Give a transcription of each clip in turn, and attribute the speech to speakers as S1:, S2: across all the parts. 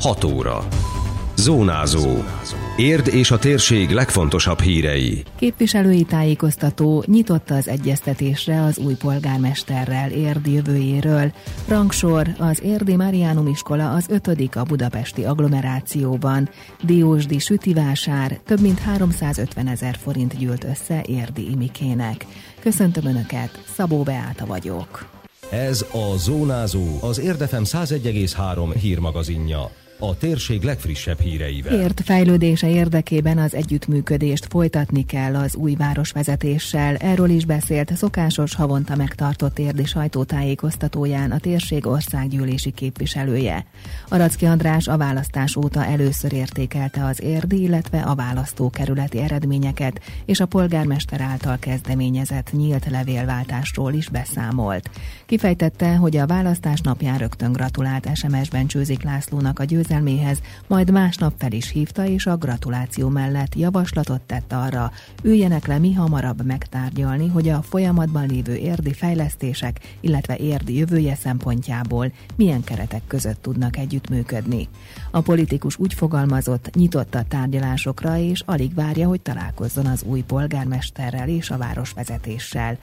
S1: 6 óra. Zónázó. Érd és a térség legfontosabb hírei.
S2: Képviselői tájékoztató nyitotta az egyeztetésre az új polgármesterrel Érd jövőjéről. Rangsor az Érdi Mariánum iskola az ötödik a budapesti agglomerációban. Diósdi sütivásár több mint 350 ezer forint gyűlt össze Érdi imikének. Köszöntöm Önöket, Szabó Beáta vagyok.
S1: Ez a Zónázó, az Érdefem 101,3 hírmagazinja a térség legfrissebb híreivel.
S2: Ért fejlődése érdekében az együttműködést folytatni kell az új városvezetéssel. Erről is beszélt szokásos havonta megtartott érdi sajtótájékoztatóján a térség országgyűlési képviselője. Aracki András a választás óta először értékelte az érdi, illetve a választókerületi eredményeket, és a polgármester által kezdeményezett nyílt levélváltásról is beszámolt. Kifejtette, hogy a választás napján rögtön gratulált SMS-ben Csőzik Lászlónak a győz győzelméhez, majd másnap fel is hívta, és a gratuláció mellett javaslatot tett arra, üljenek le mi hamarabb megtárgyalni, hogy a folyamatban lévő érdi fejlesztések, illetve érdi jövője szempontjából milyen keretek között tudnak együttműködni. A politikus úgy fogalmazott, nyitott a tárgyalásokra, és alig várja, hogy találkozzon az új polgármesterrel és a városvezetéssel.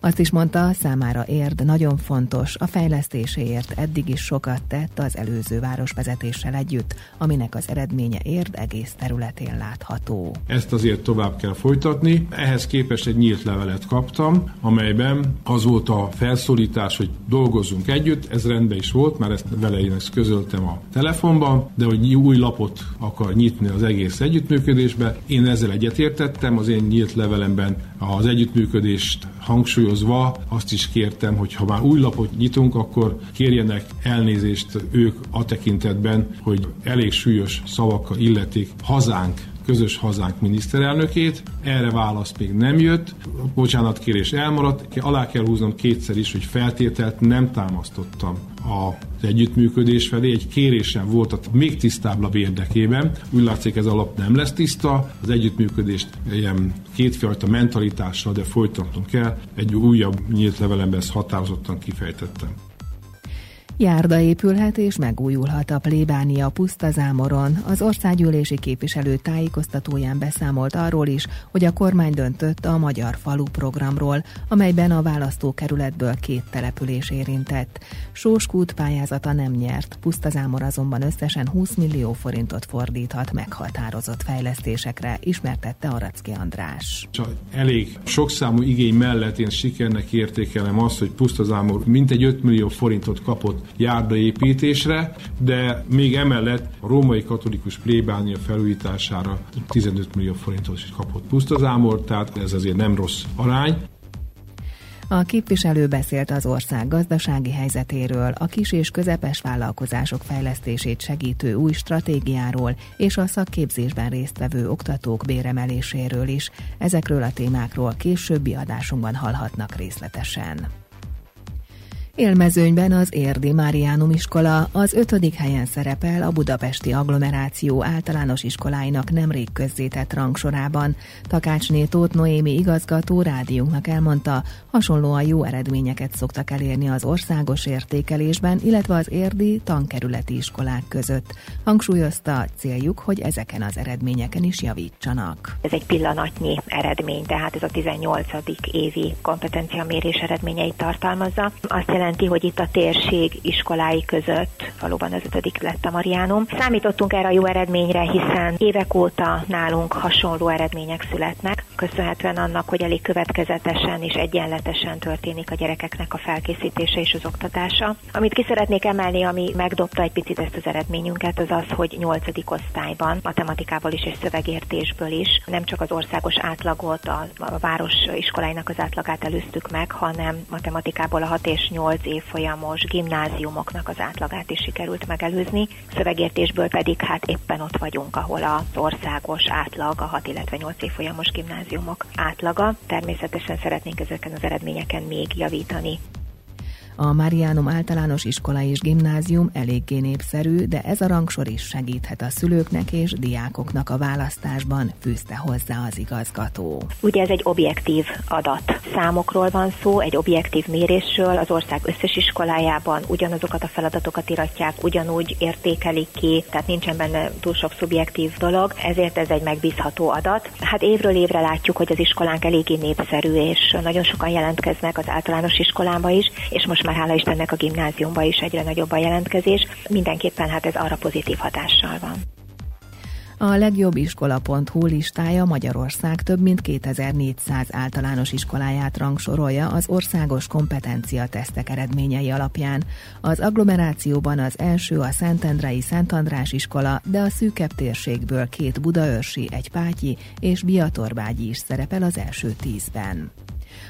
S2: Azt is mondta, számára érd nagyon fontos, a fejlesztéséért eddig is sokat tett az előző városvezetéssel együtt, aminek az eredménye érd egész területén látható.
S3: Ezt azért tovább kell folytatni. Ehhez képest egy nyílt levelet kaptam, amelyben az volt a felszólítás, hogy dolgozzunk együtt, ez rendben is volt, már ezt vele én ezt közöltem a telefonban, de hogy új lapot akar nyitni az egész együttműködésbe. Én ezzel egyetértettem, az én nyílt levelemben az együttműködést hangsúlyozva azt is kértem, hogy ha már új lapot nyitunk, akkor kérjenek elnézést ők a tekintetben, hogy elég súlyos szavakkal illetik hazánk közös hazánk miniszterelnökét. Erre válasz még nem jött. Bocsánatkérés elmaradt. Alá kell húznom kétszer is, hogy feltételt nem támasztottam az együttműködés felé. Egy kérésem volt a még tisztábbabb érdekében. Úgy látszik ez alap nem lesz tiszta. Az együttműködést ilyen kétfajta mentalitással, de folytatnunk kell. Egy újabb nyílt levelemben ezt határozottan kifejtettem.
S2: Járda épülhet és megújulhat a plébánia pusztazámoron. Az országgyűlési képviselő tájékoztatóján beszámolt arról is, hogy a kormány döntött a Magyar Falu programról, amelyben a választókerületből két település érintett. Sóskút pályázata nem nyert, pusztazámor azonban összesen 20 millió forintot fordíthat meghatározott fejlesztésekre, ismertette Aracki András.
S3: Elég sokszámú igény mellett én sikernek értékelem azt, hogy pusztazámor mintegy 5 millió forintot kapott járdaépítésre, de még emellett a római katolikus plébánia felújítására 15 millió forintot is kapott pusztazámor, tehát ez azért nem rossz arány.
S2: A képviselő beszélt az ország gazdasági helyzetéről, a kis és közepes vállalkozások fejlesztését segítő új stratégiáról és a szakképzésben résztvevő oktatók béremeléséről is. Ezekről a témákról későbbi adásunkban hallhatnak részletesen. Élmezőnyben az Érdi Máriánum iskola az ötödik helyen szerepel a budapesti agglomeráció általános iskoláinak nemrég közzétett rangsorában. Takácsné Tóth Noémi igazgató rádiónknak elmondta, hasonlóan jó eredményeket szoktak elérni az országos értékelésben, illetve az érdi tankerületi iskolák között. Hangsúlyozta céljuk, hogy ezeken az eredményeken is javítsanak.
S4: Ez egy pillanatnyi eredmény, tehát ez a 18. évi kompetenciamérés eredményeit tartalmazza. Azt jelenti, jelenti, hogy itt a térség iskolái között valóban az ötödik lett a Mariánum. Számítottunk erre a jó eredményre, hiszen évek óta nálunk hasonló eredmények születnek, köszönhetően annak, hogy elég következetesen és egyenletesen történik a gyerekeknek a felkészítése és az oktatása. Amit ki szeretnék emelni, ami megdobta egy picit ezt az eredményünket, az az, hogy 8. osztályban matematikából is és szövegértésből is nem csak az országos átlagot, a, a város iskoláinak az átlagát előztük meg, hanem matematikából a 6 és 8 8 évfolyamos gimnáziumoknak az átlagát is sikerült megelőzni, szövegértésből pedig hát éppen ott vagyunk, ahol az országos átlag, a 6, illetve 8 évfolyamos gimnáziumok átlaga. Természetesen szeretnénk ezeken az eredményeken még javítani.
S2: A Marianum általános iskola és gimnázium eléggé népszerű, de ez a rangsor is segíthet a szülőknek és diákoknak a választásban, fűzte hozzá az igazgató.
S4: Ugye ez egy objektív adat. Számokról van szó, egy objektív mérésről az ország összes iskolájában ugyanazokat a feladatokat iratják, ugyanúgy értékelik ki, tehát nincsen benne túl sok szubjektív dolog, ezért ez egy megbízható adat. Hát évről évre látjuk, hogy az iskolánk eléggé népszerű, és nagyon sokan jelentkeznek az általános iskolába is, és most már hála Istennek a gimnáziumba is egyre nagyobb a jelentkezés. Mindenképpen hát ez arra pozitív hatással van.
S2: A legjobb iskola.hu listája Magyarország több mint 2400 általános iskoláját rangsorolja az országos kompetencia tesztek eredményei alapján. Az agglomerációban az első a Szentendrei Szent András iskola, de a szűkebb térségből két budaörsi, egy pátyi és Biatorbágyi is szerepel az első tízben.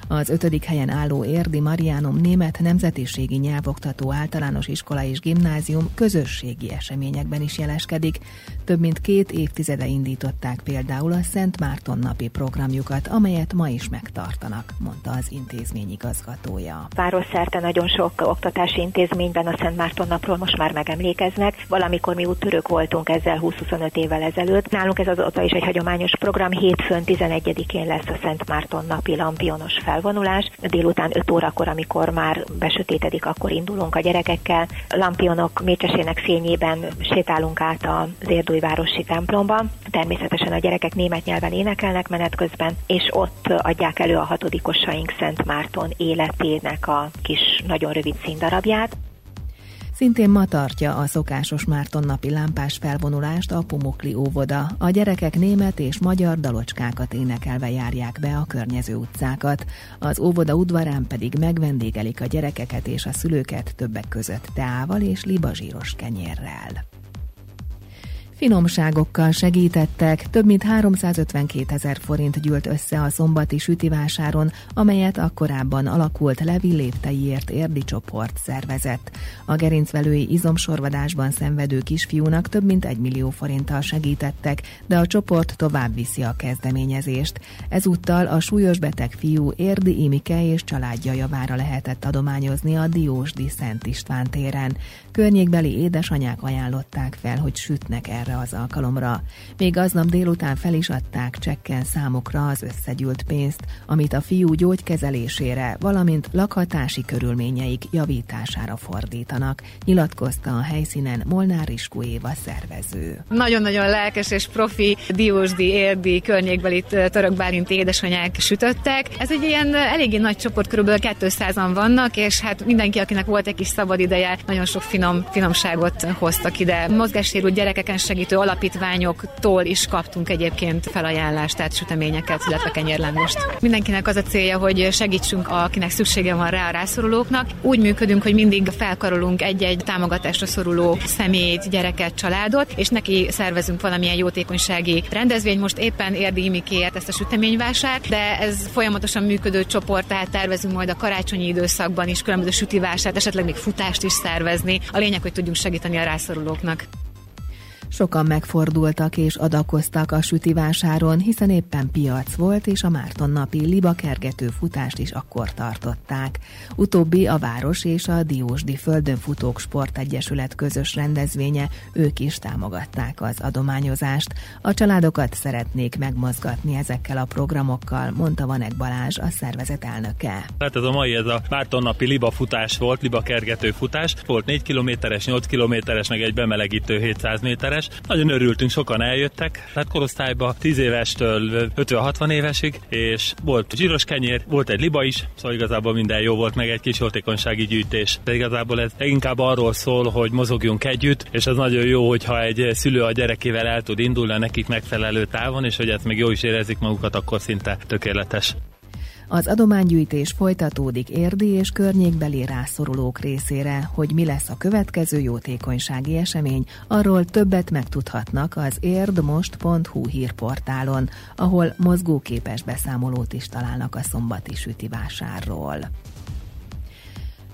S2: Az ötödik helyen álló Érdi Mariánum német nemzetiségi nyelvoktató általános iskola és gimnázium közösségi eseményekben is jeleskedik. Több mint két évtizede indították például a Szent Márton napi programjukat, amelyet ma is megtartanak, mondta az intézmény igazgatója.
S4: Város szerte nagyon sok oktatási intézményben a Szent Márton napról most már megemlékeznek. Valamikor mi úttörők voltunk ezzel 20-25 évvel ezelőtt. Nálunk ez azóta is egy hagyományos program. Hétfőn 11-én lesz a Szent Márton napi lampionos felvonulás. Délután 5 órakor, amikor már besötétedik, akkor indulunk a gyerekekkel. Lampionok mécsesének fényében sétálunk át az Érdújvárosi templomba. Természetesen a gyerekek német nyelven énekelnek menet közben, és ott adják elő a hatodikosaink Szent Márton életének a kis, nagyon rövid színdarabját.
S2: Szintén ma tartja a szokásos Márton napi lámpás felvonulást a Pumukli óvoda. A gyerekek német és magyar dalocskákat énekelve járják be a környező utcákat. Az óvoda udvarán pedig megvendégelik a gyerekeket és a szülőket többek között teával és libazsíros kenyérrel. Finomságokkal segítettek, több mint 352 ezer forint gyűlt össze a szombati sütivásáron, amelyet a korábban alakult Levi lépteiért érdi csoport szervezett. A gerincvelői izomsorvadásban szenvedő kisfiúnak több mint egy millió forinttal segítettek, de a csoport tovább viszi a kezdeményezést. Ezúttal a súlyos beteg fiú Érdi Imike és családja javára lehetett adományozni a Diósdi Szent István téren. Környékbeli édesanyák ajánlották fel, hogy sütnek erre erre az alkalomra. Még aznap délután fel is adták csekken számukra az összegyűlt pénzt, amit a fiú gyógykezelésére, valamint lakhatási körülményeik javítására fordítanak, nyilatkozta a helyszínen Molnár Iskú Éva szervező.
S5: Nagyon-nagyon lelkes és profi diósdi, érdi, környékbeli török bárint édesanyák sütöttek. Ez egy ilyen eléggé nagy csoport, kb. 200-an vannak, és hát mindenki, akinek volt egy kis szabad ideje, nagyon sok finom, finomságot hoztak ide. Mozgássérült gyerekeken segít segítő alapítványoktól is kaptunk egyébként felajánlást, tehát süteményeket, illetve kenyérlengost. Mindenkinek az a célja, hogy segítsünk, akinek szüksége van rá a rászorulóknak. Úgy működünk, hogy mindig felkarolunk egy-egy támogatásra szoruló személyt, gyereket, családot, és neki szervezünk valamilyen jótékonysági rendezvény. Most éppen Érdi Imikéért ezt a süteményvásár, de ez folyamatosan működő csoport, tehát tervezünk majd a karácsonyi időszakban is különböző sütivásárt, esetleg még futást is szervezni. A lényeg, hogy tudjunk segíteni a rászorulóknak.
S2: Sokan megfordultak és adakoztak a sütivásáron, hiszen éppen piac volt, és a Márton napi libakergető futást is akkor tartották. Utóbbi a Város és a Diósdi Földön Futók Sportegyesület közös rendezvénye, ők is támogatták az adományozást. A családokat szeretnék megmozgatni ezekkel a programokkal, mondta Vanek Balázs, a szervezet elnöke.
S6: Hát ez a mai, ez a Márton napi liba futás volt, liba kergető futás. Volt 4 kilométeres, 8 kilométeres, meg egy bemelegítő 700 méteres éves. Nagyon örültünk, sokan eljöttek, tehát korosztályba 10 évestől 50-60 évesig, és volt zsíros kenyér, volt egy liba is, szóval igazából minden jó volt, meg egy kis jótékonysági gyűjtés. De igazából ez inkább arról szól, hogy mozogjunk együtt, és az nagyon jó, hogyha egy szülő a gyerekével el tud indulni nekik megfelelő távon, és hogy ezt még jó is érezik magukat, akkor szinte tökéletes.
S2: Az adománygyűjtés folytatódik érdi és környékbeli rászorulók részére, hogy mi lesz a következő jótékonysági esemény, arról többet megtudhatnak az érdmost.hu hírportálon, ahol mozgóképes beszámolót is találnak a szombati sütivásárról.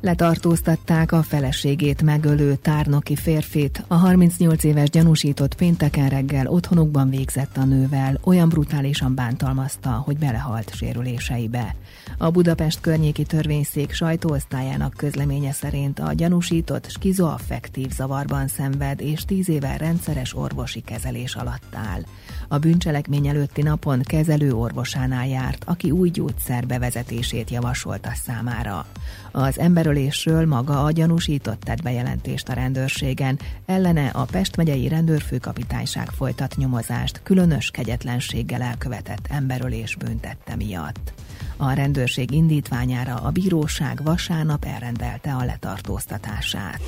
S2: Letartóztatták a feleségét megölő tárnoki férfit. A 38 éves gyanúsított pénteken reggel otthonukban végzett a nővel, olyan brutálisan bántalmazta, hogy belehalt sérüléseibe. A Budapest környéki törvényszék sajtóosztályának közleménye szerint a gyanúsított skizoaffektív zavarban szenved és tíz éve rendszeres orvosi kezelés alatt áll. A bűncselekmény előtti napon kezelő orvosánál járt, aki új gyógyszer bevezetését javasolta számára. Az emberölésről maga a gyanúsított tett bejelentést a rendőrségen, ellene a Pest megyei rendőrfőkapitányság folytat nyomozást különös kegyetlenséggel elkövetett emberölés büntette miatt. A rendőrség indítványára a bíróság vasárnap elrendelte a letartóztatását.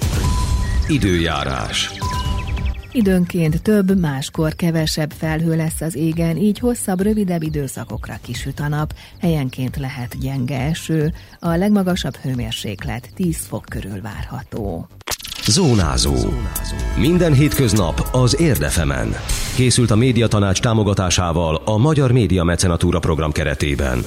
S1: Időjárás.
S2: Időnként több, máskor kevesebb felhő lesz az égen, így hosszabb, rövidebb időszakokra kisüt a nap, helyenként lehet gyenge eső, a legmagasabb hőmérséklet 10 fok körül várható.
S1: Zónázó. Minden hétköznap az Érdefemen. Készült a médiatanács támogatásával a Magyar Média Mecenatúra program keretében.